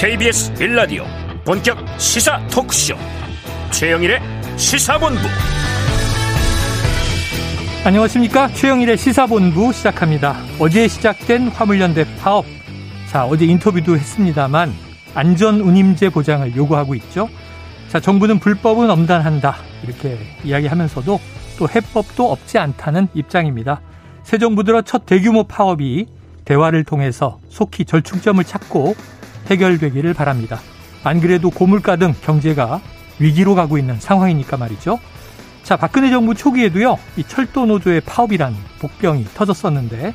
KBS 빌라디오 본격 시사 토크쇼. 최영일의 시사본부. 안녕하십니까? 최영일의 시사본부 시작합니다. 어제 시작된 화물연대 파업. 자 어제 인터뷰도 했습니다만 안전운임제 보장을 요구하고 있죠. 자 정부는 불법은 엄단한다. 이렇게 이야기하면서도 또 해법도 없지 않다는 입장입니다. 새 정부 들어 첫 대규모 파업이 대화를 통해서 속히 절충점을 찾고 해결되기를 바랍니다. 안 그래도 고물가 등 경제가 위기로 가고 있는 상황이니까 말이죠. 자, 박근혜 정부 초기에도요, 이 철도 노조의 파업이란 복병이 터졌었는데,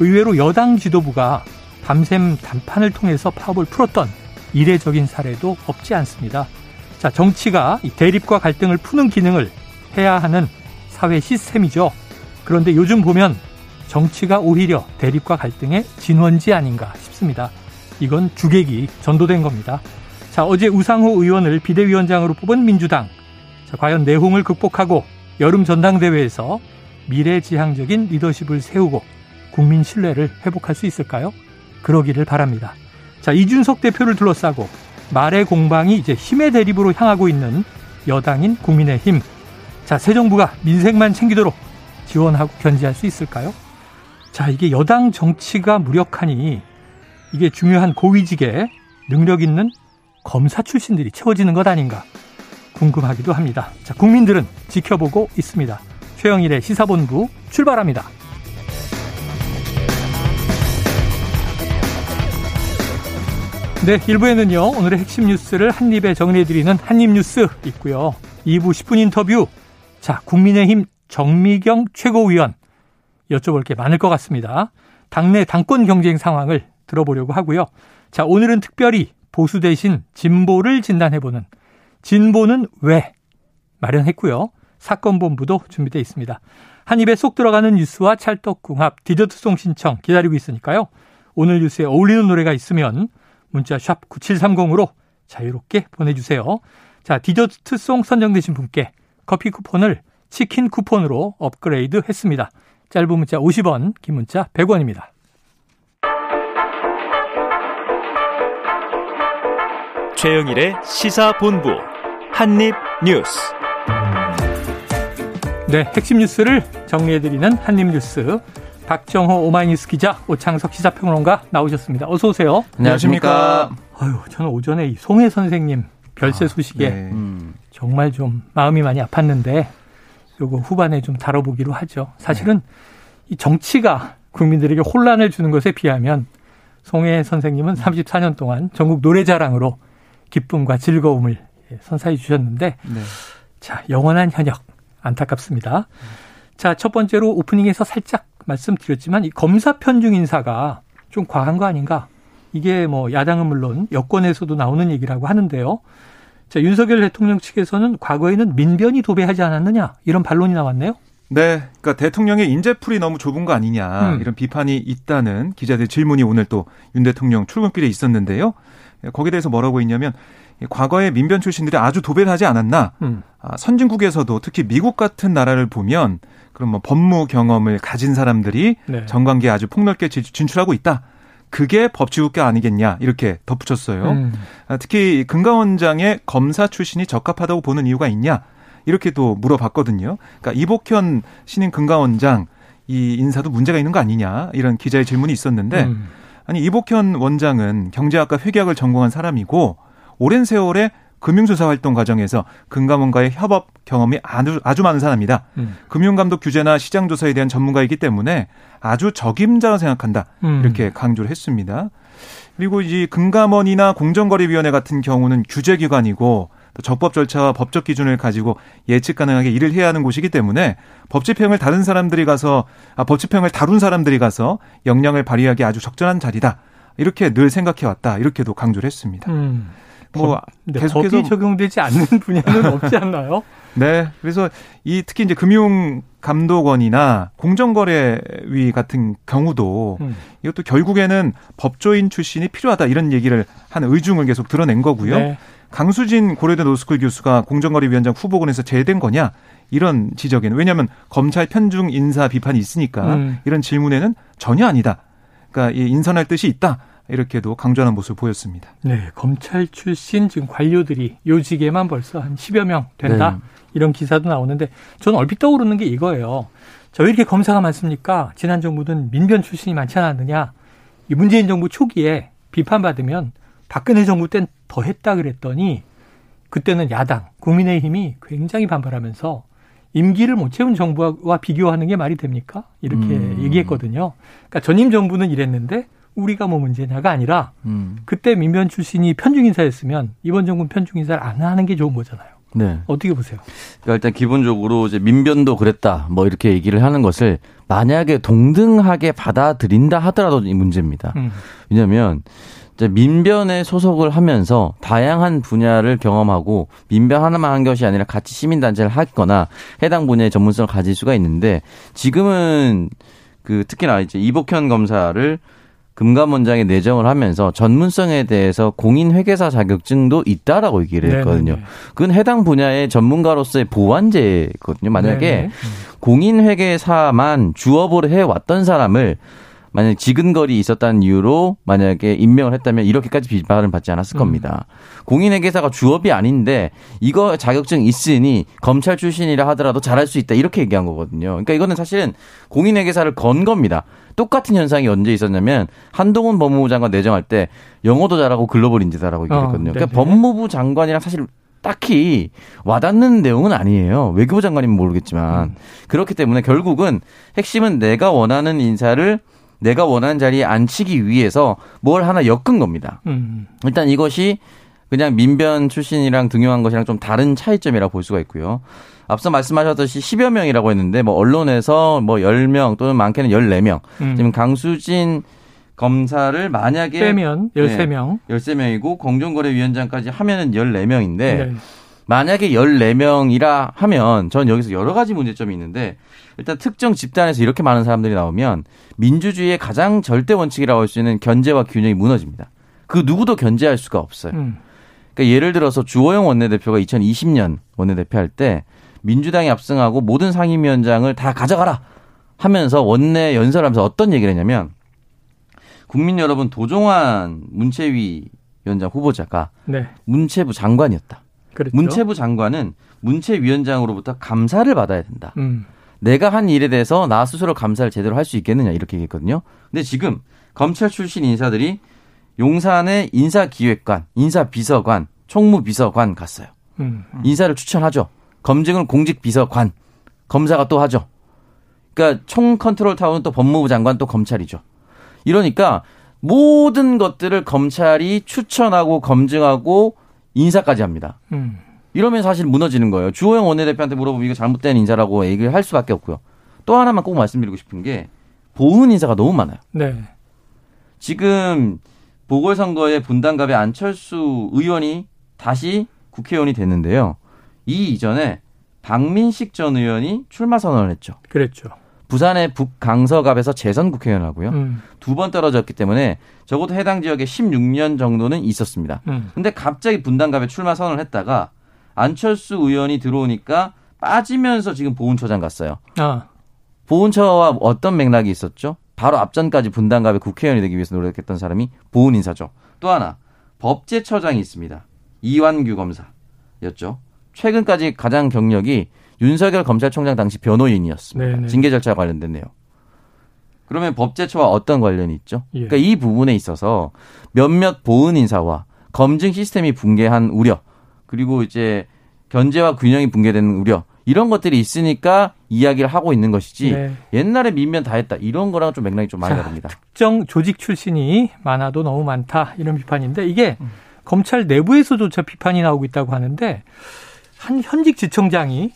의외로 여당 지도부가 밤샘談판을 통해서 파업을 풀었던 이례적인 사례도 없지 않습니다. 자, 정치가 대립과 갈등을 푸는 기능을 해야 하는 사회 시스템이죠. 그런데 요즘 보면 정치가 오히려 대립과 갈등의 진원지 아닌가 싶습니다. 이건 주객이 전도된 겁니다. 자, 어제 우상호 의원을 비대위원장으로 뽑은 민주당. 자, 과연 내홍을 극복하고 여름 전당대회에서 미래지향적인 리더십을 세우고 국민 신뢰를 회복할 수 있을까요? 그러기를 바랍니다. 자, 이준석 대표를 둘러싸고 말의 공방이 이제 힘의 대립으로 향하고 있는 여당인 국민의힘. 자, 새 정부가 민생만 챙기도록 지원하고 견제할 수 있을까요? 자, 이게 여당 정치가 무력하니 이게 중요한 고위직에 능력 있는 검사 출신들이 채워지는 것 아닌가 궁금하기도 합니다. 자, 국민들은 지켜보고 있습니다. 최영일의 시사본부 출발합니다. 네, 1부에는요, 오늘의 핵심 뉴스를 한입에 정리해드리는 한입뉴스 있고요. 2부 10분 인터뷰. 자, 국민의힘 정미경 최고위원 여쭤볼 게 많을 것 같습니다. 당내 당권 경쟁 상황을 들어보려고 하고요. 자, 오늘은 특별히 보수 대신 진보를 진단해보는 진보는 왜 마련했고요. 사건 본부도 준비되어 있습니다. 한 입에 쏙 들어가는 뉴스와 찰떡궁합, 디저트송 신청 기다리고 있으니까요. 오늘 뉴스에 어울리는 노래가 있으면 문자 샵 9730으로 자유롭게 보내주세요. 자, 디저트송 선정되신 분께 커피 쿠폰을 치킨 쿠폰으로 업그레이드 했습니다. 짧은 문자 50원, 긴 문자 100원입니다. 최영일의 시사본부 한입뉴스. 네, 핵심 뉴스를 정리해드리는 한입뉴스. 박정호 오마이뉴스 기자, 오창석 시사평론가 나오셨습니다. 어서 오세요. 안녕하십니까. 아유, 저는 오전에 이 송혜 선생님 별세 아, 소식에 아, 네. 정말 좀 마음이 많이 아팠는데 요거 후반에 좀 다뤄보기로 하죠. 사실은 네. 이 정치가 국민들에게 혼란을 주는 것에 비하면 송혜 선생님은 34년 동안 전국 노래자랑으로 기쁨과 즐거움을 선사해 주셨는데 네. 자 영원한 현역 안타깝습니다. 자 첫 번째로 오프닝에서 살짝 말씀드렸지만 이 검사 편중 인사가 좀 과한 거 아닌가? 이게 뭐 야당은 물론 여권에서도 나오는 얘기라고 하는데요. 자 윤석열 대통령 측에서는 과거에는 민변이 도배하지 않았느냐 이런 반론이 나왔네요. 네, 그러니까 대통령의 인재풀이 너무 좁은 거 아니냐 음. 이런 비판이 있다는 기자들 질문이 오늘 또 윤 대통령 출근길에 있었는데요. 거기에 대해서 뭐라고 했냐면 과거에 민변 출신들이 아주 도배하지 않았나. 음. 아, 선진국에서도 특히 미국 같은 나라를 보면 그런 뭐 법무 경험을 가진 사람들이 네. 정관계에 아주 폭넓게 진출하고 있다. 그게 법치국가 아니겠냐 이렇게 덧붙였어요. 음. 아, 특히 금감원장의 검사 출신이 적합하다고 보는 이유가 있냐 이렇게도 물어봤거든요. 그러니까 이복현 신임 금감원장 이 인사도 문제가 있는 거 아니냐 이런 기자의 질문이 있었는데 음. 아니 이복현 원장은 경제학과 회계학을 전공한 사람이고 오랜 세월에 금융조사 활동 과정에서 금감원과의 협업 경험이 아주, 아주 많은 사람이다. 음. 금융감독 규제나 시장조사에 대한 전문가이기 때문에 아주 적임자로 생각한다. 음. 이렇게 강조를 했습니다. 그리고 이 금감원이나 공정거래위원회 같은 경우는 규제기관이고 적법 절차와 법적 기준을 가지고 예측 가능하게 일을 해야 하는 곳이기 때문에 법 집행을 다른 사람들이 가서 아, 법 집행을 다룬 사람들이 가서 역량을 발휘하기 아주 적절한 자리다. 이렇게 늘 생각해 왔다. 이렇게도 강조를 했습니다. 음. 뭐 계속해서 법이 적용되지 않는 분야는 없지 않나요? 네. 그래서 이 특히 이제 금융 감독원이나 공정거래위 같은 경우도 음. 이것도 결국에는 법조인 출신이 필요하다 이런 얘기를 한 의중을 계속 드러낸 거고요. 네. 강수진 고려대 로스쿨 교수가 공정거래위원장 후보군에서 제외된 거냐 이런 지적에는 왜냐하면 검찰 편중 인사 비판이 있으니까 음. 이런 질문에는 전혀 아니다. 그러니까 이 인선할 뜻이 있다. 이렇게도 강조하는 모습을 보였습니다. 네, 검찰 출신 지금 관료들이 요직에만 벌써 한 10여 명 된다. 네. 이런 기사도 나오는데 저는 얼핏 떠오르는 게 이거예요. 저 왜 이렇게 검사가 많습니까? 지난 정부는 민변 출신이 많지 않았느냐? 이 문재인 정부 초기에 비판받으면 박근혜 정부 땐 더 했다 그랬더니 그때는 야당, 국민의힘이 굉장히 반발하면서 임기를 못 채운 정부와 비교하는 게 말이 됩니까? 이렇게 음. 얘기했거든요. 그러니까 전임 정부는 이랬는데 우리가 뭐 문제냐가 아니라 음. 그때 민변 출신이 편중 인사였으면 이번 정부는 편중 인사를 안 하는 게 좋은 거잖아요. 네. 어떻게 보세요? 그러니까 일단 기본적으로 이제 민변도 그랬다 뭐 이렇게 얘기를 하는 것을 만약에 동등하게 받아들인다 하더라도 이 문제입니다. 음. 왜냐하면 민변에 소속을 하면서 다양한 분야를 경험하고 민변 하나만 한 것이 아니라 같이 시민단체를 하거나 해당 분야의 전문성을 가질 수가 있는데 지금은 그 특히나 이제 이복현 검사를 금감원장에 내정을 하면서 전문성에 대해서 공인회계사 자격증도 있다라고 얘기를 했거든요. 네네. 그건 해당 분야의 전문가로서의 보완제거든요. 만약에 공인회계사만 주업으로 해왔던 사람을 만약 에 지근거리 있었다는 이유로 만약에 임명을 했다면 이렇게까지 비판을 받지 않았을 음. 겁니다. 공인회계사가 주업이 아닌데 이거 자격증 있으니 검찰 출신이라 하더라도 잘할 수 있다 이렇게 얘기한 거거든요. 그러니까 이거는 사실은 공인회계사를 건 겁니다. 똑같은 현상이 언제 있었냐면 한동훈 법무부 장관 내정할 때 영어도 잘하고 글로벌 인재다라고 얘기했거든요. 어, 그러니까 법무부 장관이랑 사실 딱히 와닿는 내용은 아니에요. 외교부 장관이면 모르겠지만 음. 그렇기 때문에 결국은 핵심은 내가 원하는 인사를 내가 원하는 자리에 앉히기 위해서 뭘 하나 엮은 겁니다. 음. 일단 이것이 그냥 민변 출신이랑 등용한 것이랑 좀 다른 차이점이라고 볼 수가 있고요. 앞서 말씀하셨듯이 10여 명이라고 했는데 뭐 언론에서 뭐 10명 또는 많게는 14명. 음. 지금 강수진 검사를 만약에 빼면 13명. 네, 13명이고 공정거래위원장까지 하면은 14명인데 네. 만약에 14명이라 하면 전 여기서 여러 가지 문제점이 있는데 일단 특정 집단에서 이렇게 많은 사람들이 나오면 민주주의의 가장 절대 원칙이라고 할 수 있는 견제와 균형이 무너집니다. 그 누구도 견제할 수가 없어요. 음. 그러니까 예를 들어서 주호영 원내대표가 2020년 원내대표 할 때 민주당이 압승하고 모든 상임위원장을 다 가져가라 하면서 원내 연설하면서 어떤 얘기를 했냐면 국민 여러분 도종환 문체위 위원장 후보자가 네. 문체부 장관이었다. 그랬죠? 문체부 장관은 문체위원장으로부터 감사를 받아야 된다. 음. 내가 한 일에 대해서 나 스스로 감사를 제대로 할 수 있겠느냐 이렇게 얘기했거든요. 근데 지금 검찰 출신 인사들이 용산의 인사기획관, 인사비서관, 총무비서관 갔어요. 음, 음. 인사를 추천하죠. 검증은 공직비서관, 검사가 또 하죠. 그러니까 총 컨트롤 타워는 또 법무부 장관 또 검찰이죠. 이러니까 모든 것들을 검찰이 추천하고 검증하고 인사까지 합니다. 음. 이러면 사실 무너지는 거예요. 주호영 원내대표한테 물어보면 이거 잘못된 인사라고 얘기를 할 수밖에 없고요. 또 하나만 꼭 말씀드리고 싶은 게 보훈 인사가 너무 많아요. 네. 지금 보궐선거에 분당갑의 안철수 의원이 다시 국회의원이 됐는데요. 이 이전에 박민식 전 의원이 출마 선언을 했죠. 그랬죠. 부산의 북강서갑에서 재선 국회의원하고요. 음. 두번 떨어졌기 때문에 적어도 해당 지역에 16년 정도는 있었습니다. 음. 근데 갑자기 분당갑에 출마 선언을 했다가 안철수 의원이 들어오니까 빠지면서 지금 보훈처장 갔어요. 아. 보훈처와 어떤 맥락이 있었죠? 바로 앞전까지 분당갑에 국회의원이 되기 위해서 노력했던 사람이 보훈 인사죠. 또 하나 법제처장이 있습니다. 이완규 검사였죠. 최근까지 가장 경력이 윤석열 검찰총장 당시 변호인이었습니다. 네네. 징계 절차 관련된 내용. 그러면 법제처와 어떤 관련이 있죠? 예. 그러니까 이 부분에 있어서 몇몇 보훈 인사와 검증 시스템이 붕괴한 우려 그리고 이제 견제와 균형이 붕괴되는 우려 이런 것들이 있으니까 이야기를 하고 있는 것이지 네. 옛날에 민면 다 했다 이런 거랑 좀 맥락이 좀 많이 자, 다릅니다. 특정 조직 출신이 많아도 너무 많다 이런 비판인데 이게 음. 검찰 내부에서조차 비판이 나오고 있다고 하는데 한 현직 지청장이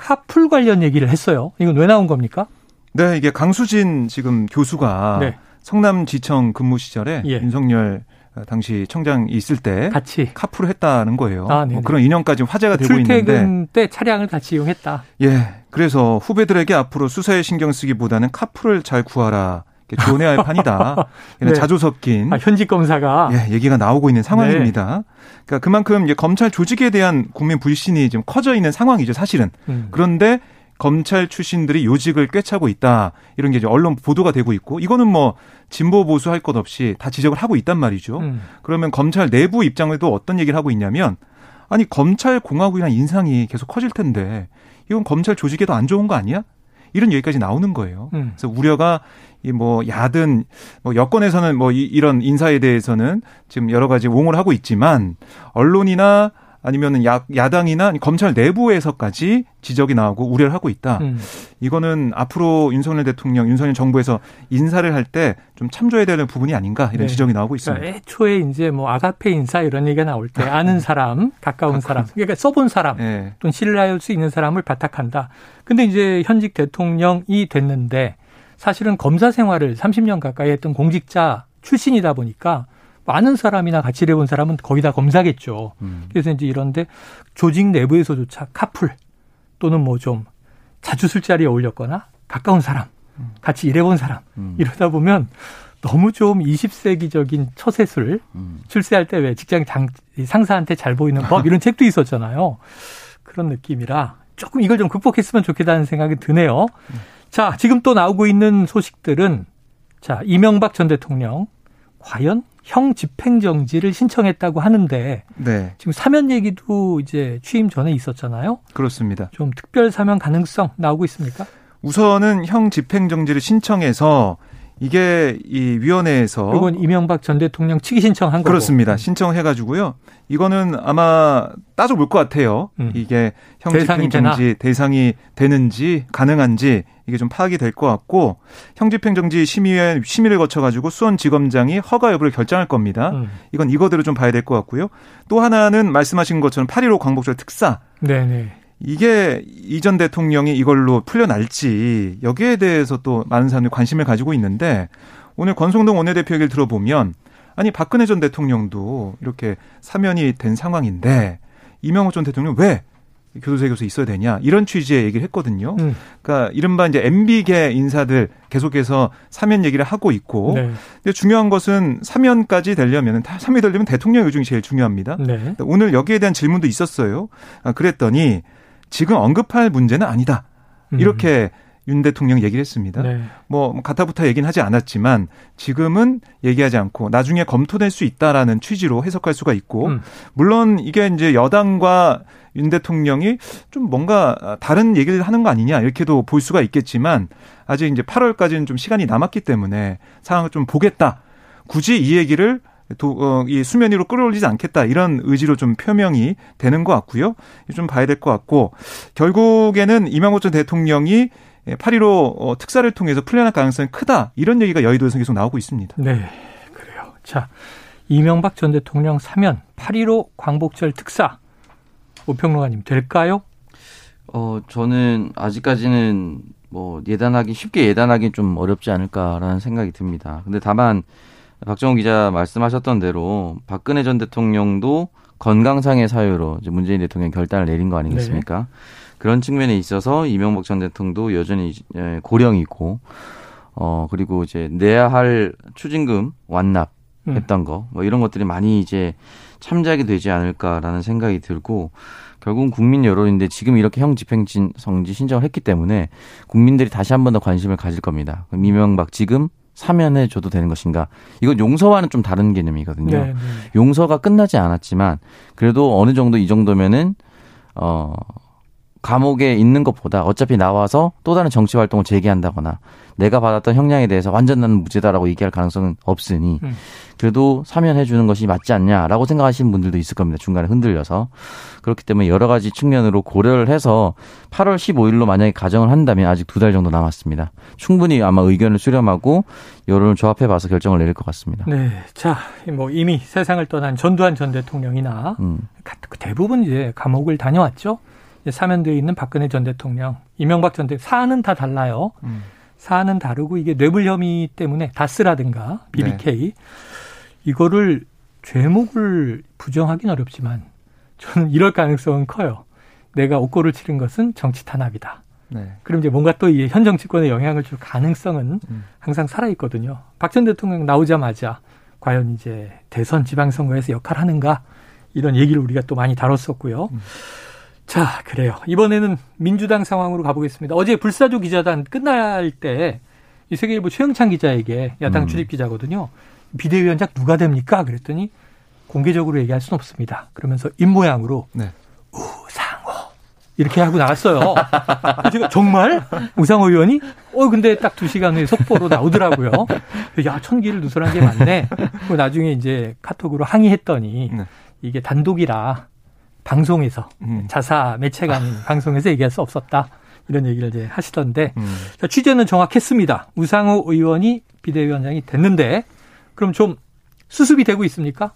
카풀 관련 얘기를 했어요. 이건 왜 나온 겁니까? 네, 이게 강수진 지금 교수가 네. 성남지청 근무 시절에 예. 윤석열 당시 청장 있을 때 같이 카풀을 했다는 거예요. 아, 뭐 그런 인연까지 화제가 되고 있는데 출퇴근 때 차량을 같이 이용했다. 예. 그래서 후배들에게 앞으로 수사에 신경 쓰기보다는 카풀을 잘 구하라. 조언해야 할 판이다. 이런 네. 자주 섞인 아, 현직 검사가 예, 얘기가 나오고 있는 상황입니다. 네. 그러니까 그만큼 이제 검찰 조직에 대한 국민 불신이 좀 커져 있는 상황이죠, 사실은. 음. 그런데 검찰 출신들이 요직을 꿰차고 있다. 이런 게 이제 언론 보도가 되고 있고 이거는 뭐 진보 보수 할 것 없이 다 지적을 하고 있단 말이죠. 음. 그러면 검찰 내부 입장에도 어떤 얘기를 하고 있냐면 아니 검찰 공화국이란 인상이 계속 커질 텐데 이건 검찰 조직에도 안 좋은 거 아니야? 이런 얘기까지 나오는 거예요. 음. 그래서 우려가 이 뭐 야든 뭐 여권에서는 뭐 이, 이런 인사에 대해서는 지금 여러 가지 옹호를 하고 있지만 언론이나 아니면은 야, 야당이나 검찰 내부에서까지 지적이 나오고 우려를 하고 있다. 음. 이거는 앞으로 윤석열 대통령, 윤석열 정부에서 인사를 할 때 좀 참조해야 되는 부분이 아닌가 이런 네. 지적이 나오고 있습니다. 그러니까 애초에 이제 뭐 아가페 인사 이런 얘기가 나올 때 아는 사람, 가까운 사람, 그러니까 써본 사람, 네. 또는 신뢰할 수 있는 사람을 바탕한다. 근데 이제 현직 대통령이 됐는데 사실은 검사 생활을 30년 가까이 했던 공직자 출신이다 보니까 많은 사람이나 같이 일해본 사람은 거의 다 검사겠죠. 음. 그래서 이제 이런데 조직 내부에서조차 카풀 또는 뭐 좀 자주 술자리에 어울렸거나 가까운 사람, 음. 같이 일해본 사람 음. 이러다 보면 너무 좀 20세기적인 처세술 음. 출세할 때 왜 직장 장, 상사한테 잘 보이는 법 이런 책도 있었잖아요. 그런 느낌이라 조금 이걸 좀 극복했으면 좋겠다는 생각이 드네요. 음. 자, 지금 또 나오고 있는 소식들은 자, 이명박 전 대통령 과연 형 집행정지를 신청했다고 하는데 네. 지금 사면 얘기도 이제 취임 전에 있었잖아요. 그렇습니다. 좀 특별 사면 가능성 나오고 있습니까? 우선은 형 집행정지를 신청해서 이게 이 위원회에서 이건 이명박 전 대통령 측이 신청한 거고 그렇습니다. 신청해 가지고요. 이거는 아마 따져볼 것 같아요. 음. 이게 형 집행정지 대상이 되는지 가능한지 이게 좀 파악이 될 것 같고 형집행정지 심의회 심의를 거쳐 가지고 수원지검장이 허가 여부를 결정할 겁니다. 음. 이건 이거대로 좀 봐야 될 것 같고요. 또 하나는 말씀하신 것처럼 8.15 광복절 특사. 네네. 이게 이전 대통령이 이걸로 풀려날지 여기에 대해서 또 많은 사람들이 관심을 가지고 있는데 오늘 권성동 원내대표 얘기를 들어보면 아니 박근혜 전 대통령도 이렇게 사면이 된 상황인데 이명호 전 대통령 왜 교도소에 계속 있어야 되냐 이런 취지의 얘기를 했거든요. 음. 그러니까 이른바 이제 MB계 인사들 계속해서 사면 얘기를 하고 있고, 네. 근데 중요한 것은 사면까지 되려면 사면이 되려면 대통령 요중이 제일 중요합니다. 네. 오늘 여기에 대한 질문도 있었어요. 아, 그랬더니 지금 언급할 문제는 아니다. 음. 이렇게 음. 윤 대통령 얘기를 했습니다. 네. 뭐 가타부타 얘기는 하지 않았지만 지금은 얘기하지 않고 나중에 검토될 수 있다라는 취지로 해석할 수가 있고 음. 물론 이게 이제 여당과 윤 대통령이 좀 뭔가 다른 얘기를 하는 거 아니냐 이렇게도 볼 수가 있겠지만 아직 이제 8월까지는 좀 시간이 남았기 때문에 상황을 좀 보겠다. 굳이 이 얘기를 도, 어, 이 수면 위로 끌어올리지 않겠다 이런 의지로 좀 표명이 되는 것 같고요. 좀 봐야 될 것 같고 결국에는 이명호 전 대통령이 8.15 어, 특사를 통해서 풀려날 가능성이 크다 이런 얘기가 여의도에서 계속 나오고 있습니다. 네, 그래요. 자, 이명박 전 대통령 사면 8.15 광복절 특사 오평론가님 될까요? 어, 저는 아직까지는 뭐 예단하기 쉽게 예단하기 좀 어렵지 않을까라는 생각이 듭니다. 근데 다만 박정호 기자 말씀하셨던 대로 박근혜 전 대통령도 건강상의 사유로 이제 문재인 대통령 결단을 내린 거 아니겠습니까? 네. 그런 측면에 있어서 이명박 전 대통령도 여전히 예, 고령이고 어 그리고 이제 내야 할 추징금 완납 했던 음. 거, 뭐 이런 것들이 많이 이제 참작이 되지 않을까라는 생각이 들고 결국은 국민 여론인데 지금 이렇게 형 집행성지 신청을 했기 때문에 국민들이 다시 한 번 더 관심을 가질 겁니다. 이명박 지금 사면해 줘도 되는 것인가? 이건 용서와는 좀 다른 개념이거든요. 네, 네. 용서가 끝나지 않았지만 그래도 어느 정도 이 정도면은 어 감옥에 있는 것보다 어차피 나와서 또 다른 정치 활동을 재개한다거나 내가 받았던 형량에 대해서 완전 나는 무죄다라고 얘기할 가능성은 없으니 음. 그래도 사면해 주는 것이 맞지 않냐라고 생각하시는 분들도 있을 겁니다. 중간에 흔들려서. 그렇기 때문에 여러 가지 측면으로 고려를 해서 8월 15일로 만약에 가정을 한다면 아직 두 달 정도 남았습니다. 충분히 아마 의견을 수렴하고 여론을 조합해 봐서 결정을 내릴 것 같습니다. 네. 자, 뭐 이미 세상을 떠난 전두환 전 대통령이나 음. 대부분 이제 감옥을 다녀왔죠. 사면되어 있는 박근혜 전 대통령, 이명박 전 대통령 사안은 다 달라요. 음. 사안은 다르고 이게 뇌물 혐의 때문에 다스라든가 BBK 네. 이거를 죄목을 부정하기는 어렵지만 저는 이럴 가능성은 커요. 내가 옥고를 치른 것은 정치 탄압이다. 네. 그럼 이제 뭔가 또 현 정치권에 영향을 줄 가능성은 음. 항상 살아 있거든요. 박 전 대통령 나오자마자 과연 이제 대선 지방선거에서 역할하는가 이런 얘기를 우리가 또 많이 다뤘었고요. 음. 자, 그래요. 이번에는 민주당 상황으로 가보겠습니다. 어제 불사조 기자단 끝날 때 이 세계일보 최영찬 기자에게 야당 음. 출입 기자거든요. 비대위원장 누가 됩니까? 그랬더니 공개적으로 얘기할 수는 없습니다. 그러면서 입모양으로 네. 우상호 이렇게 하고 나왔어요. 제가 정말 우상호 의원이 어 근데 딱 두 시간 후에 속보로 나오더라고요. 야 천기를 누설한 게 맞네. 그 나중에 이제 카톡으로 항의했더니 네. 이게 단독이라 방송에서 음. 자사 매체가 아닌 방송에서 얘기할 수 없었다. 이런 얘기를 이제 하시던데 음. 자, 취재는 정확했습니다. 우상호 의원이 비대위원장이 됐는데 그럼 좀 수습이 되고 있습니까?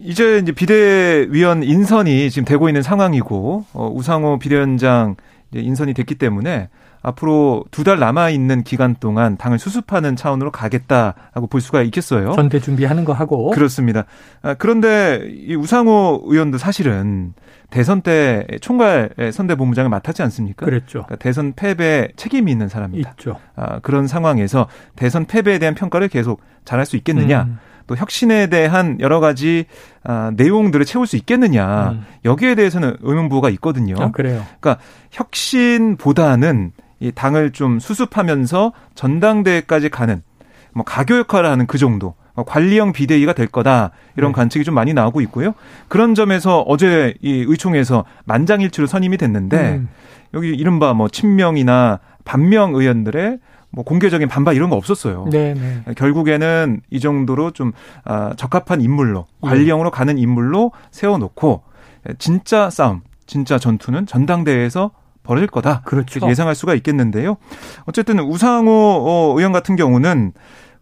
이제 이제 비대위원 인선이 지금 되고 있는 상황이고 어, 우상호 비대위원장 인선이 됐기 때문에 앞으로 두 달 남아 있는 기간 동안 당을 수습하는 차원으로 가겠다하고 볼 수가 있겠어요. 전대 준비하는 거 하고 그렇습니다. 아, 그런데 이 우상호 의원도 사실은 대선 때 총괄 선대본부장을 맡았지 않습니까? 그랬죠. 그러니까 대선 패배 책임이 있는 사람입니다. 있죠. 아, 그런 상황에서 대선 패배에 대한 평가를 계속 잘할 수 있겠느냐? 음. 또 혁신에 대한 여러 가지 아, 내용들을 채울 수 있겠느냐 음. 여기에 대해서는 의문부가 있거든요. 아, 그래요. 그러니까 혁신보다는 이 당을 좀 수습하면서 전당대회까지 가는 뭐 가교 역할을 하는 그 정도 뭐 관리형 비대위가 될 거다 이런 네. 관측이 좀 많이 나오고 있고요. 그런 점에서 어제 이 의총에서 만장일치로 선임이 됐는데 음. 여기 이른바 뭐 친명이나 반명 의원들의 뭐 공개적인 반발 이런 거 없었어요. 네, 네. 결국에는 이 정도로 좀 아, 적합한 인물로 예. 관리형으로 가는 인물로 세워놓고 진짜 싸움, 진짜 전투는 전당대회에서 벌어질 거다. 그렇죠. 예상할 수가 있겠는데요. 어쨌든 우상호 어, 의원 같은 경우는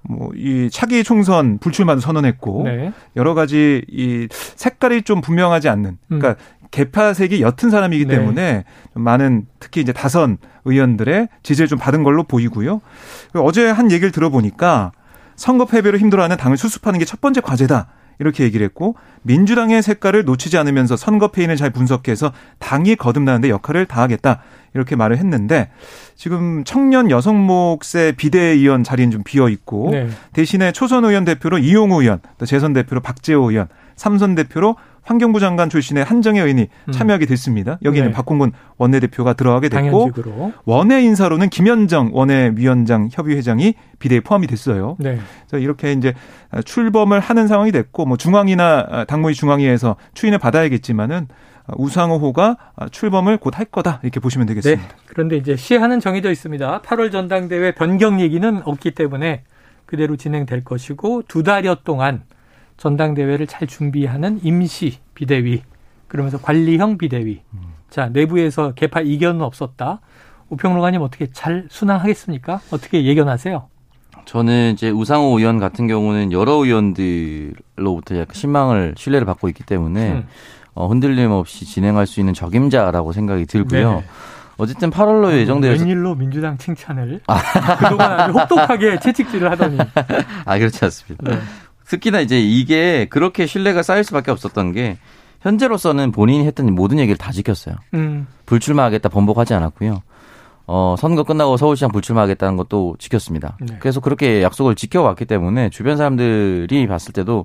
뭐이 차기 총선 불출마도 선언했고 네. 여러 가지 이 색깔이 좀 분명하지 않는 그러니까 음. 개파색이 옅은 사람이기 네. 때문에 좀 많은 특히 이제 다선 의원들의 지지를 좀 받은 걸로 보이고요. 어제 한 얘기를 들어보니까 선거 패배로 힘들어하는 당을 수습하는 게 첫 번째 과제다. 이렇게 얘기를 했고 민주당의 색깔을 놓치지 않으면서 선거 패인을 잘 분석해서 당이 거듭나는데 역할을 다하겠다 이렇게 말을 했는데 지금 청년 여성 몫의 비대위원 자리는 좀 비어 있고 네. 대신에 초선 의원 대표로 이용우 의원, 또 재선 대표로 박재호 의원, 삼선 대표로 환경부 장관 출신의 한정혜 의원이 음. 참여하게 됐습니다. 여기는 네. 박홍근 원내대표가 들어가게 됐고 당연식으로. 원외 인사로는 김현정 원외위원장 협의회장이 비대에 포함이 됐어요. 네. 그래서 이렇게 이제 출범을 하는 상황이 됐고 뭐 중앙이나 당무위 중앙위에서 추인을 받아야겠지만은 우상호호가 출범을 곧 할 거다 이렇게 보시면 되겠습니다. 네. 그런데 이제 시한은 정해져 있습니다. 8월 전당대회 변경 얘기는 없기 때문에 그대로 진행될 것이고 두 달여 동안 전당대회를 잘 준비하는 임시 비대위 그러면서 관리형 비대위. 자 내부에서 개파 이견은 없었다. 우평론가님 어떻게 잘 순항하겠습니까? 어떻게 예견하세요? 저는 이제 우상호 의원 같은 경우는 여러 의원들로부터 약간 신망을 신뢰를 받고 있기 때문에 음. 어, 흔들림 없이 진행할 수 있는 적임자라고 생각이 들고요. 네 어쨌든 8월로 예정되어 웬일로 민주당 칭찬을 아. 그동안 아주 혹독하게 채찍질을 하더니 아 그렇지 않습니다. 네. 특히나 이제 이게 그렇게 신뢰가 쌓일 수밖에 없었던 게 현재로서는 본인이 했던 모든 얘기를 다 지켰어요. 음. 불출마하겠다 번복하지 않았고요. 어, 선거 끝나고 서울시장 불출마하겠다는 것도 지켰습니다. 네. 그래서 그렇게 약속을 지켜왔기 때문에 주변 사람들이 봤을 때도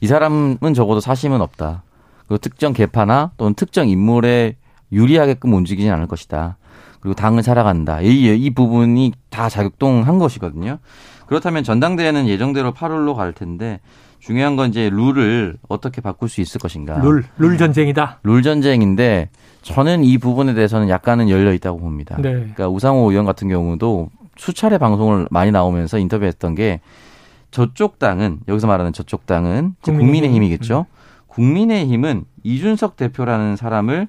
이 사람은 적어도 사심은 없다. 그리고 특정 개파나 또는 특정 인물에 유리하게끔 움직이진 않을 것이다. 그리고 당을 살아간다. 이, 이 부분이 다 작동한 것이거든요. 그렇다면 전당대회는 예정대로 8월로 갈 텐데 중요한 건 이제 룰을 어떻게 바꿀 수 있을 것인가. 룰, 룰 전쟁이다. 룰 전쟁인데 저는 이 부분에 대해서는 약간은 열려 있다고 봅니다. 네. 그러니까 우상호 의원 같은 경우도 수차례 방송을 많이 나오면서 인터뷰했던 게 저쪽 당은 여기서 말하는 저쪽 당은 국민의힘. 이겠죠 음. 국민의힘은 이준석 대표라는 사람을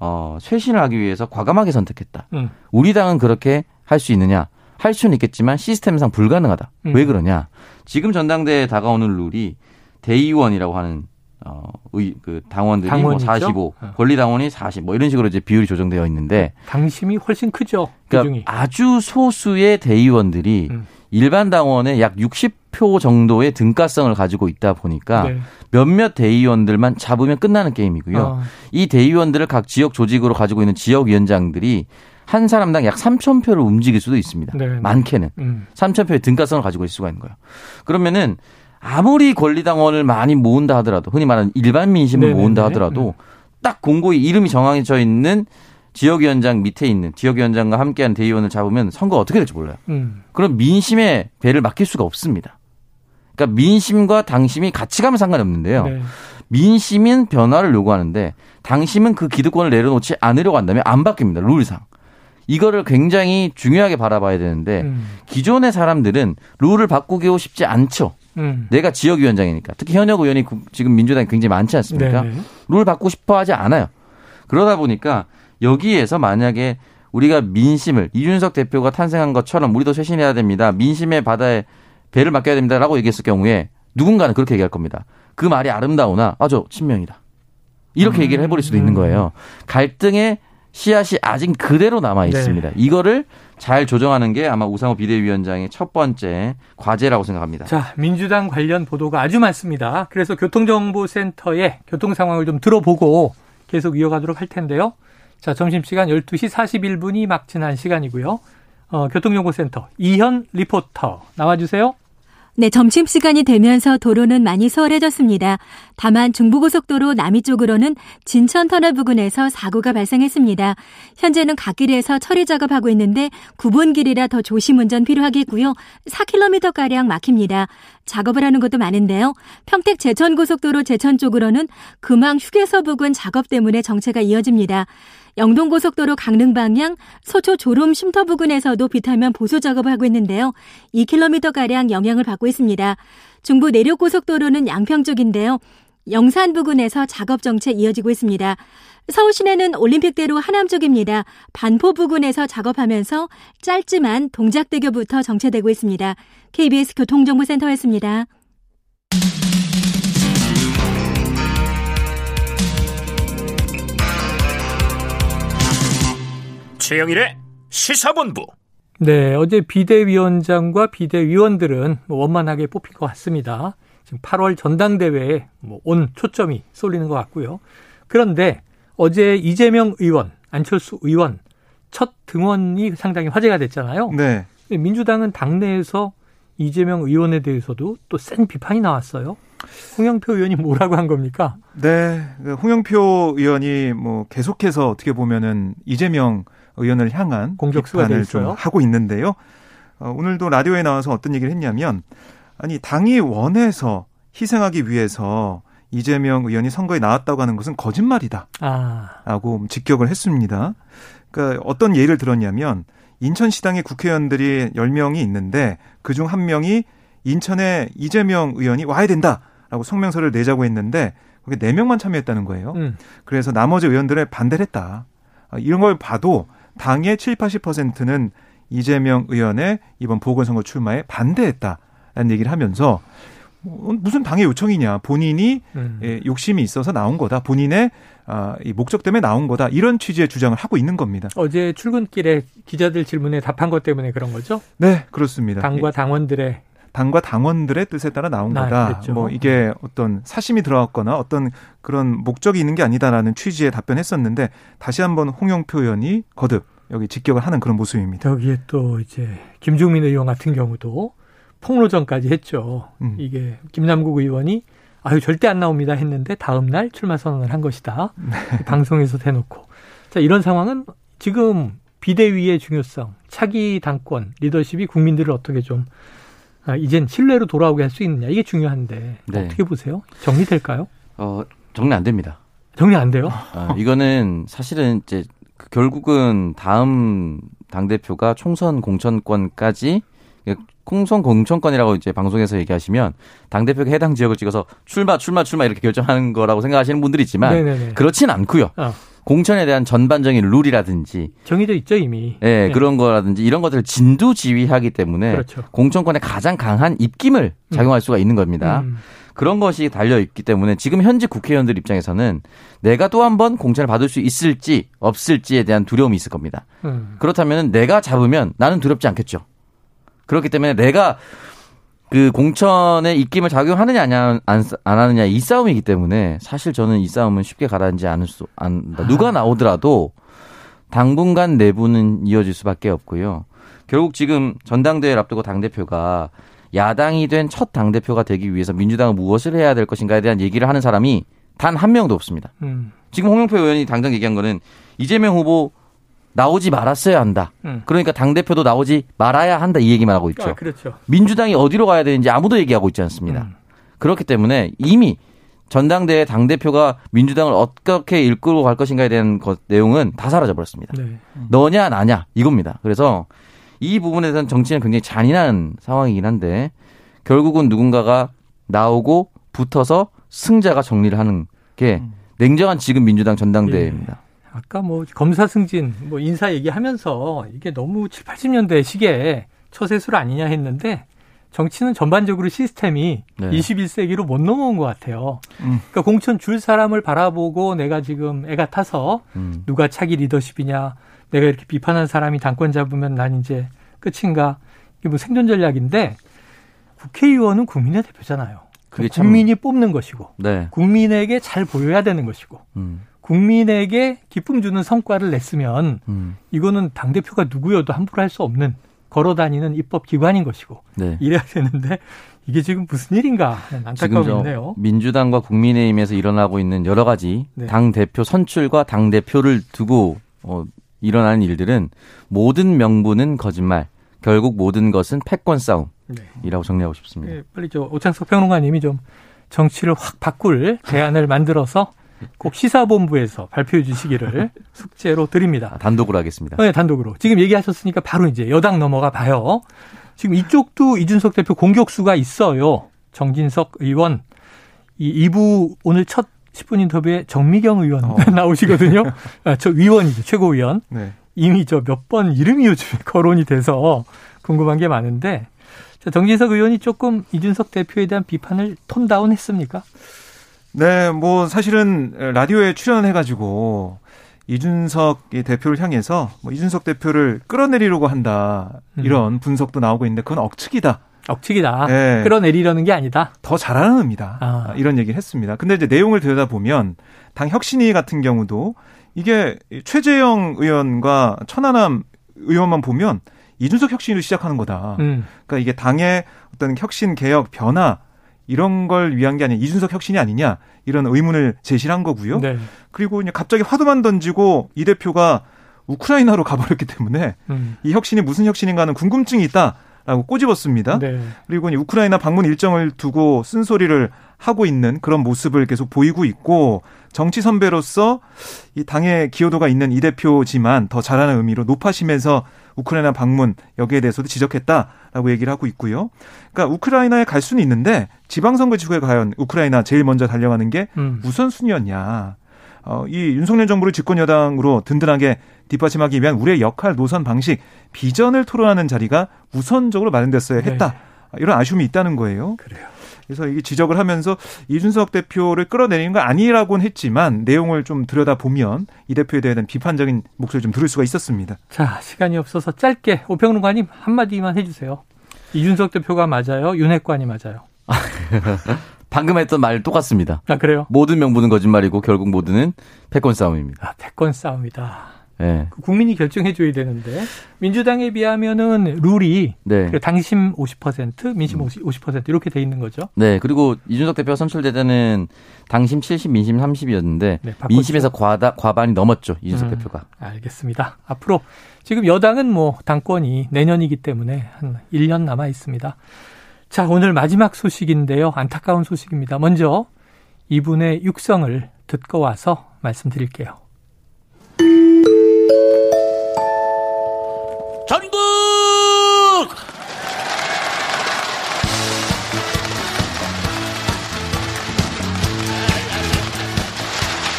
어, 쇄신을 하기 위해서 과감하게 선택했다. 음. 우리 당은 그렇게 할 수 있느냐? 할 수는 있겠지만 시스템상 불가능하다. 음. 왜 그러냐? 지금 전당대회에 다가오는 룰이 대의원이라고 하는 어, 의, 그 당원들이 뭐 45, 어. 권리 당원이 40, 뭐 이런 식으로 이제 비율이 조정되어 있는데 당심이 훨씬 크죠. 그 그러니까 아주 소수의 대의원들이 음. 일반 당원의 약 60표 정도의 등가성을 가지고 있다 보니까 네. 몇몇 대의원들만 잡으면 끝나는 게임이고요. 어. 이 대의원들을 각 지역 조직으로 가지고 있는 지역 위원장들이 한 사람당 약 3천 표를 움직일 수도 있습니다. 네. 많게는 음. 3천 표의 등가성을 가지고 있을 수가 있는 거예요. 그러면은 아무리 권리당원을 많이 모은다 하더라도 흔히 말하는 일반 민심을 네네네. 모은다 하더라도 딱 공고히 이름이 정해져 있는 지역위원장 밑에 있는 지역위원장과 함께한 대의원을 잡으면 선거가 어떻게 될지 몰라요. 음. 그럼 민심의 배를 맡길 수가 없습니다. 그러니까 민심과 당심이 같이 가면 상관이 없는데요. 네. 민심은 변화를 요구하는데 당심은 그 기득권을 내려놓지 않으려고 한다면 안 바뀝니다. 룰상. 이거를 굉장히 중요하게 바라봐야 되는데 음. 기존의 사람들은 룰을 바꾸고 싶지 않죠. 음. 내가 지역위원장이니까 특히 현역 의원이 지금 민주당이 굉장히 많지 않습니까? 네네. 룰 바꾸고 싶어 하지 않아요. 그러다 보니까 여기에서 만약에 우리가 민심을 이준석 대표가 탄생한 것처럼 우리도 쇄신해야 됩니다. 민심의 바다에 배를 맡겨야 됩니다라고 얘기했을 경우에 누군가는 그렇게 얘기할 겁니다. 그 말이 아름다우나 아저 친명이다. 이렇게 음. 얘기를 해버릴 수도 있는 거예요. 갈등의 씨앗이 아직 그대로 남아 있습니다. 네. 이거를 잘 조정하는 게 아마 우상호 비대위원장의 첫 번째 과제라고 생각합니다. 자, 민주당 관련 보도가 아주 많습니다. 그래서 교통정보센터의 교통 상황을 좀 들어보고 계속 이어가도록 할 텐데요. 자, 점심시간 12시 41분이 막 지난 시간이고요. 어, 교통정보센터 이현 리포터 나와주세요. 네, 점심시간이 되면서 도로는 많이 수월해졌습니다. 다만 중부고속도로 남이 쪽으로는 진천터널 부근에서 사고가 발생했습니다. 현재는 갓길에서 처리 작업하고 있는데 9분 길이라 더 조심 운전 필요하겠고요. 4km가량 막힙니다. 작업을 하는 것도 많은데요. 평택 제천고속도로 제천 쪽으로는 금왕 휴게소 부근 작업 때문에 정체가 이어집니다. 영동고속도로 강릉 방향 서초 졸음 쉼터 부근에서도 비탈면 보수 작업을 하고 있는데요. 2km가량 영향을 받고 있습니다. 중부 내륙고속도로는 양평 쪽인데요. 영산 부근에서 작업 정체 이어지고 있습니다. 서울 시내는 올림픽대로 하남 쪽입니다. 반포 부근에서 작업하면서 짧지만 동작대교부터 정체되고 있습니다. KBS 교통정보센터였습니다. 최영일의 시사본부. 네, 어제 비대위원장과 비대위원들은 뭐 원만하게 뽑힌 것 같습니다. 지금 8월 전당대회에 뭐온 초점이 쏠리는 것 같고요. 그런데 어제 이재명 의원, 안철수 의원 첫 등원이 상당히 화제가 됐잖아요. 네. 민주당은 당내에서 이재명 의원에 대해서도 또 센 비판이 나왔어요. 홍영표 의원이 뭐라고 한 겁니까? 네, 그 홍영표 의원이 뭐 계속해서 어떻게 보면은 이재명 의원을 향한 공격수를 좀 하고 있는데요. 어, 오늘도 라디오에 나와서 어떤 얘기를 했냐면 아니 당이 원해서 희생하기 위해서 이재명 의원이 선거에 나왔다고 하는 것은 거짓말이다. 아. 라고 직격을 했습니다. 그러니까 어떤 예를 들었냐면 인천시당의 국회의원들이 10명이 있는데 그중 한 명이 인천에 이재명 의원이 와야 된다라고 성명서를 내자고 했는데 거기 4명만 참여했다는 거예요. 음. 그래서 나머지 의원들을 반대를 했다. 아, 이런 걸 봐도 당의 7, 80%는 이재명 의원의 이번 보궐선거 출마에 반대했다라는 얘기를 하면서 뭐 무슨 당의 요청이냐 본인이 음. 예, 욕심이 있어서 나온 거다 본인의 아, 이 목적 때문에 나온 거다 이런 취지의 주장을 하고 있는 겁니다. 어제 출근길에 기자들 질문에 답한 것 때문에 그런 거죠? 네 그렇습니다. 당과 당원들의 당과 당원들의 뜻에 따라 나온 아, 거다. 그렇죠. 뭐 이게 어떤 사심이 들어갔거나 어떤 그런 목적이 있는 게 아니다라는 취지의 답변했었는데 다시 한번 홍영표 의원이 거듭 여기 직격을 하는 그런 모습입니다. 여기에 또 이제 김종민 의원 같은 경우도 폭로전까지 했죠. 음. 이게 김남국 의원이 아유 절대 안 나옵니다 했는데 다음 날 출마 선언을 한 것이다. 네. 방송에서 대놓고 자 이런 상황은 지금 비대위의 중요성, 차기 당권, 리더십이 국민들을 어떻게 좀 아, 이젠 신뢰로 돌아오게 할 수 있느냐 이게 중요한데 네. 어떻게 보세요? 정리될까요? 어 정리 안 됩니다. 정리 안 돼요? 어, 이거는 사실은 이제 결국은 다음 당 대표가 총선 공천권까지 공선 공천권이라고 이제 방송에서 얘기하시면 당 대표가 해당 지역을 찍어서 출마 출마 출마 이렇게 결정하는 거라고 생각하시는 분들이 있지만 네네네. 그렇진 않고요. 어. 공천에 대한 전반적인 룰이라든지 정해져 있죠 이미. 네, 네. 그런 거라든지 이런 것들을 진두지휘하기 때문에 그렇죠. 공천권에 가장 강한 입김을 음. 작용할 음. 수가 있는 겁니다. 음. 그런 것이 달려 있기 때문에 지금 현직 국회의원들 입장에서는 내가 또 한 번 공천을 받을 수 있을지 없을지에 대한 두려움이 있을 겁니다. 음. 그렇다면 내가 잡으면 나는 두렵지 않겠죠. 그렇기 때문에 내가 그 공천의 입김을 작용하느냐 안, 안, 안 하느냐 이 싸움이기 때문에 사실 저는 이 싸움은 쉽게 가라앉지 않을 수, 안, 누가 나오더라도 당분간 내부는 이어질 수밖에 없고요. 결국 지금 전당대회를 앞두고 당 대표가 야당이 된 첫 당 대표가 되기 위해서 민주당은 무엇을 해야 될 것인가에 대한 얘기를 하는 사람이 단 한 명도 없습니다. 음. 지금 홍영표 의원이 당장 얘기한 거는 이재명 후보 나오지 말았어야 한다. 음. 그러니까 당 대표도 나오지 말아야 한다 이 얘기만 하고 있죠. 아, 그렇죠. 민주당이 어디로 가야 되는지 아무도 얘기하고 있지 않습니다. 음. 그렇기 때문에 이미 전당대회 당 대표가 민주당을 어떻게 이끌고 갈 것인가에 대한 것, 내용은 다 사라져 버렸습니다. 네. 음. 너냐 나냐 이겁니다. 그래서 이 부분에 대한 정치는 굉장히 잔인한 상황이긴 한데 결국은 누군가가 나오고 붙어서 승자가 정리를 하는 게 음. 냉정한 지금 민주당 전당대회입니다. 예. 아까 뭐 검사 승진, 뭐 인사 얘기하면서 이게 너무 7, 80년대 시기에 처세술 아니냐 했는데 정치는 전반적으로 시스템이 네. 21세기로 못 넘어온 것 같아요. 음. 그러니까 공천 줄 사람을 바라보고 내가 지금 애가 타서 음. 누가 차기 리더십이냐, 내가 이렇게 비판한 사람이 당권 잡으면 난 이제 끝인가? 이게 뭐 생존 전략인데 국회의원은 국민의 대표잖아요. 국민이 뽑는 것이고 네. 국민에게 잘 보여야 되는 것이고 음. 국민에게 기쁨 주는 성과를 냈으면 음. 이거는 당 대표가 누구여도 함부로 할 수 없는 걸어다니는 입법 기관인 것이고 네. 이래야 되는데 이게 지금 무슨 일인가 안타까움이 있네요. 민주당과 국민의힘에서 일어나고 있는 여러 가지 네. 당 대표 선출과 당 대표를 두고 어, 일어나는 일들은 모든 명분은 거짓말, 결국 모든 것은 패권 싸움이라고 정리하고 싶습니다. 네, 빨리 저 오창석 평론가님이 좀 정치를 확 바꿀 대안을 만들어서 꼭 시사본부에서 발표해 주시기를 숙제로 드립니다. 아, 단독으로 하겠습니다. 네, 단독으로. 지금 얘기하셨으니까 바로 이제 여당 넘어가 봐요. 지금 이쪽도 이준석 대표 공격수가 있어요. 정진석 의원. 이 2부 오늘 첫 10분 인터뷰에 정미경 의원 어. 나오시거든요. 아, 저 위원이죠. 최고위원. 네. 이미 저 몇 번 이름이 요즘에 거론이 돼서 궁금한 게 많은데 자, 정진석 의원이 조금 이준석 대표에 대한 비판을 톤 다운 했습니까? 네, 뭐 사실은 라디오에 출연해가지고 이준석 대표를 향해서 뭐 이준석 대표를 끌어내리려고 한다 이런 음. 분석도 나오고 있는데 그건 억측이다. 억측이다. 네. 끌어내리려는 게 아니다. 더 잘하는 의미다. 아. 이런 얘기를 했습니다. 근데 이제 내용을 들여다보면 당 혁신위 같은 경우도 이게 최재형 의원과 천하남 의원만 보면 이준석 혁신으로 시작하는 거다. 음. 그러니까 이게 당의 어떤 혁신 개혁 변화 이런 걸 위한 게 아니냐 이준석 혁신이 아니냐 이런 의문을 제시한 거고요. 네. 그리고 이제 갑자기 화두만 던지고 이 대표가 우크라이나로 가버렸기 때문에 음. 이 혁신이 무슨 혁신인가 하는 궁금증이 있다라고 꼬집었습니다. 네. 그리고 우크라이나 방문 일정을 두고 쓴소리를 하고 있는 그런 모습을 계속 보이고 있고 정치 선배로서 이 당의 기여도가 있는 이 대표지만 더 잘하는 의미로 높아시면서 우크라이나 방문 여기에 대해서도 지적했다라고 얘기를 하고 있고요. 그러니까 우크라이나에 갈 수는 있는데 지방선거 지구에 과연 우크라이나 제일 먼저 달려가는 게 음. 우선순위였냐. 어, 이 윤석열 정부를 집권 여당으로 든든하게 뒷받침하기 위한 우리의 역할, 노선, 방식, 비전을 토론하는 자리가 우선적으로 마련됐어야 했다. 네. 이런 아쉬움이 있다는 거예요. 그래요. 그래서 이게 지적을 하면서 이준석 대표를 끌어내리는 건 아니라고는 했지만 내용을 좀 들여다 보면 이 대표에 대한 비판적인 목소리 좀 들을 수가 있었습니다. 자, 시간이 없어서 짧게 오평론가님 한마디만 해주세요. 이준석 대표가 맞아요? 윤핵관이 맞아요? 방금 했던 말 똑같습니다. 아, 그래요? 모든 명분은 거짓말이고 결국 모두는 패권 싸움입니다. 아, 패권 싸움이다. 네. 국민이 결정해 줘야 되는데 민주당에 비하면은 룰이 네. 당심 50% 민심 음. 50% 이렇게 돼 있는 거죠. 네. 그리고 이준석 대표가 선출될 때는 당심 70, 민심 30이었는데 네, 민심에서 과다 과반이 넘었죠. 이준석 음, 대표가. 알겠습니다. 앞으로 지금 여당은 뭐 당권이 내년이기 때문에 한 1년 남아 있습니다. 자, 오늘 마지막 소식인데요. 안타까운 소식입니다. 먼저 이분의 육성을 듣고 와서 말씀드릴게요.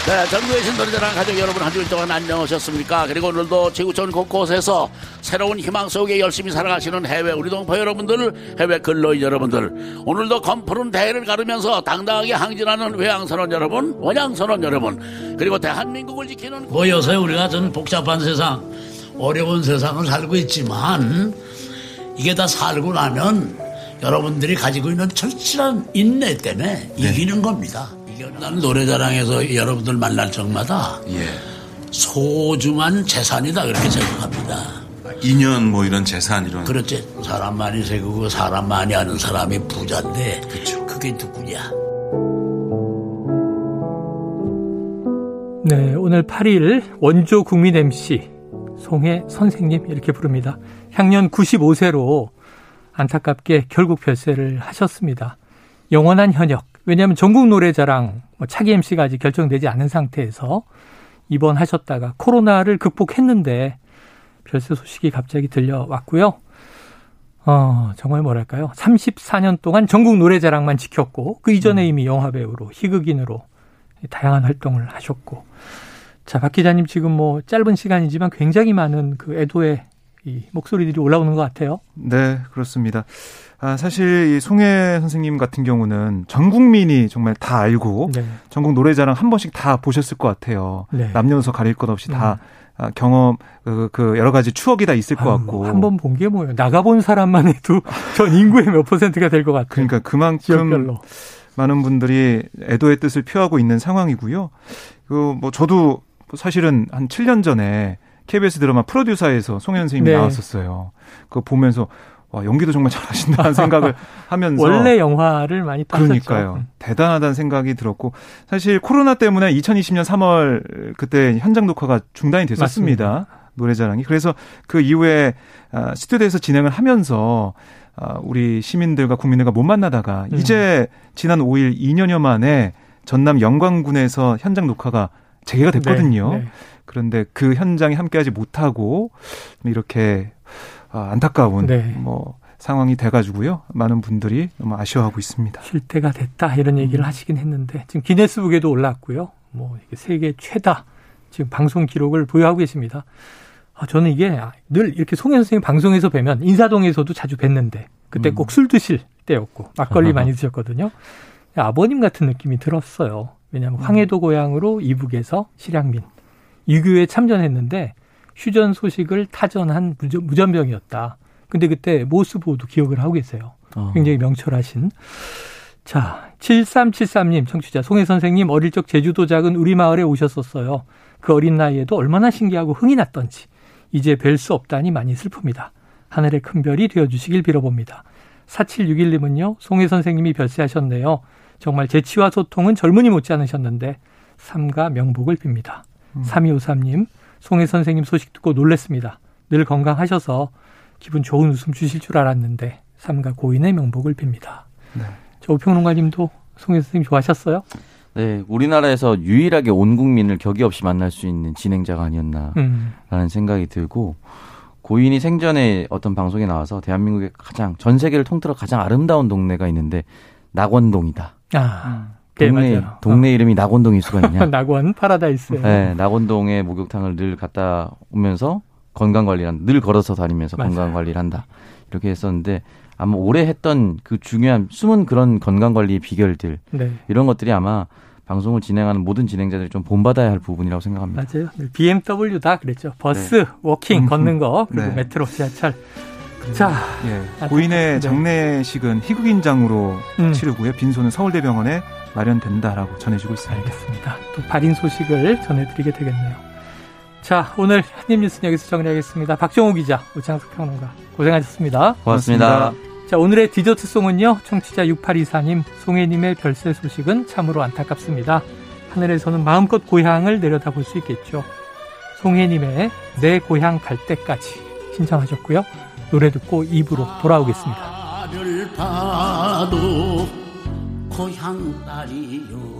네, 전국에 계신 노래자랑 가족 여러분 한 주일 동안 안녕하셨습니까? 그리고 오늘도 지구촌 곳곳에서 새로운 희망 속에 열심히 살아가시는 해외 우리 동포 여러분들, 해외 근로인 여러분들, 오늘도 검푸른 대회를 가르면서 당당하게 항진하는 외양선원 여러분, 원양선원 여러분, 그리고 대한민국을 지키는 모여서 우리가 전 복잡한 세상, 어려운 세상을 살고 있지만 이게 다 살고 나면 여러분들이 가지고 있는 철저한 인내 때문에 네. 이기는 겁니다. 난 노래자랑에서 여러분들 만날 적마다 예. 소중한 재산이다 그렇게 생각합니다. 인연 뭐 이런 재산 이런 그렇지 사람 많이 세우고 사람 많이 하는 사람이 부자인데 그쵸. 그게 누구냐 네, 오늘 8일 원조 국민 MC 송혜 선생님 이렇게 부릅니다. 향년 95세로 안타깝게 결국 별세를 하셨습니다. 영원한 현역. 왜냐하면 전국 노래자랑 뭐 차기 MC가 아직 결정되지 않은 상태에서 입원하셨다가 코로나를 극복했는데 별세 소식이 갑자기 들려왔고요. 어, 정말 뭐랄까요. 34년 동안 전국 노래자랑만 지켰고 그 이전에 음. 이미 영화 배우로 희극인으로 다양한 활동을 하셨고 자, 박 기자님 지금 뭐 짧은 시간이지만 굉장히 많은 그 애도의 이 목소리들이 올라오는 것 같아요. 네, 그렇습니다. 아, 사실 이 송혜 선생님 같은 경우는 전 국민이 정말 다 알고 네. 전국 노래자랑 한 번씩 다 보셨을 것 같아요. 네. 남녀노소 가릴 것 없이 다 음. 아, 경험 그, 그 여러 가지 추억이 다 있을 것 같고 한 번 본 게 뭐예요? 나가본 사람만 해도 전 인구의 몇 퍼센트가 될 것 같아요. 그러니까 그만큼 지역별로. 많은 분들이 애도의 뜻을 표하고 있는 상황이고요. 그 뭐 저도 사실은 한 7년 전에 KBS 드라마 프로듀서에서 송현 선생님이 네. 나왔었어요. 그거 보면서 와, 연기도 정말 잘하신다는 생각을 하면서 원래 영화를 많이 봤었죠. 그러니까요. 음. 대단하다는 생각이 들었고 사실 코로나 때문에 2020년 3월 그때 현장 녹화가 중단이 됐었습니다. 맞습니다. 노래자랑이. 그래서 그 이후에 아, 스튜디오에서 진행을 하면서 아, 우리 시민들과 국민들과 못 만나다가 음. 이제 지난 5일 2년여 만에 전남 영광군에서 현장 녹화가 재개가 됐거든요. 네, 네. 그런데 그 현장에 함께하지 못하고 이렇게 아, 안타까운 네. 뭐 상황이 돼가지고요. 많은 분들이 너무 아쉬워하고 있습니다. 쉴 때가 됐다 이런 얘기를 음. 하시긴 했는데 지금 기네스북에도 올랐고요. 뭐 세계 최다 지금 방송 기록을 보유하고 계십니다. 아, 저는 이게 늘 이렇게 송혜 선생님 방송에서 뵈면 인사동에서도 자주 뵀는데 그때 음. 꼭술 드실 때였고 막걸리 많이 드셨거든요. 아버님 같은 느낌이 들었어요. 왜냐하면 음. 황해도 고향으로 이북에서 실향민 유교에 참전했는데 휴전 소식을 타전한 무전, 병이었다 근데 그때 모스보도 기억을 하고 계세요. 어. 굉장히 명철하신. 자, 7373님, 청취자, 송혜 선생님, 어릴 적 제주도 작은 우리 마을에 오셨었어요. 그 어린 나이에도 얼마나 신기하고 흥이 났던지. 이제 뵐 수 없다니 많이 슬픕니다. 하늘의 큰 별이 되어주시길 빌어봅니다. 4761님은요, 송혜 선생님이 별세하셨네요. 정말 재치와 소통은 젊은이 못지 않으셨는데, 삼가 명복을 빕니다. 음. 3253님, 송혜 선생님 소식 듣고 놀랬습니다. 늘 건강하셔서 기분 좋은 웃음 주실 줄 알았는데 삼가 고인의 명복을 빕니다. 네. 저 우평론가님도 송해 선생님 좋아하셨어요? 네, 우리나라에서 유일하게 온 국민을 격의 없이 만날 수 있는 진행자가 아니었나라는 음. 생각이 들고 고인이 생전에 어떤 방송에 나와서 대한민국의 가장 전 세계를 통틀어 가장 아름다운 동네가 있는데 낙원동이다. 아. 음. 동네 네, 동네 이름이 낙원동일 수가 있냐? 낙원 파라다이스. 네, 낙원동에 목욕탕을 늘 갔다 오면서 건강 관리를 늘 걸어서 다니면서 맞아요. 건강 관리를 한다. 이렇게 했었는데 아마 오래 했던 그 중요한 숨은 그런 건강 관리 비결들 네. 이런 것들이 아마 방송을 진행하는 모든 진행자들이 좀 본받아야 할 부분이라고 생각합니다. 맞아요. BMW 다 그랬죠. 버스, 네. walking, 걷는 거, 그리고 네. 메트로, 지하철. 자, 예. 고인의 네. 장례식은 희극인장으로 음. 치르고요. 빈소는 서울대병원에 마련된다라고 전해지고 있습니다. 알겠습니다. 또 발인 소식을 전해드리게 되겠네요. 자, 오늘 한입 뉴스 여기서 정리하겠습니다. 박정호 기자, 우창석 평론가 고생하셨습니다. 고맙습니다. 고맙습니다. 자, 오늘의 디저트송은요. 청취자 6824님, 송혜님의 별세 소식은 참으로 안타깝습니다. 하늘에서는 마음껏 고향을 내려다볼 수 있겠죠. 송혜님의 내 고향 갈 때까지 신청하셨고요. 노래 듣고 입으로 돌아오겠습니다. 고향 딸이요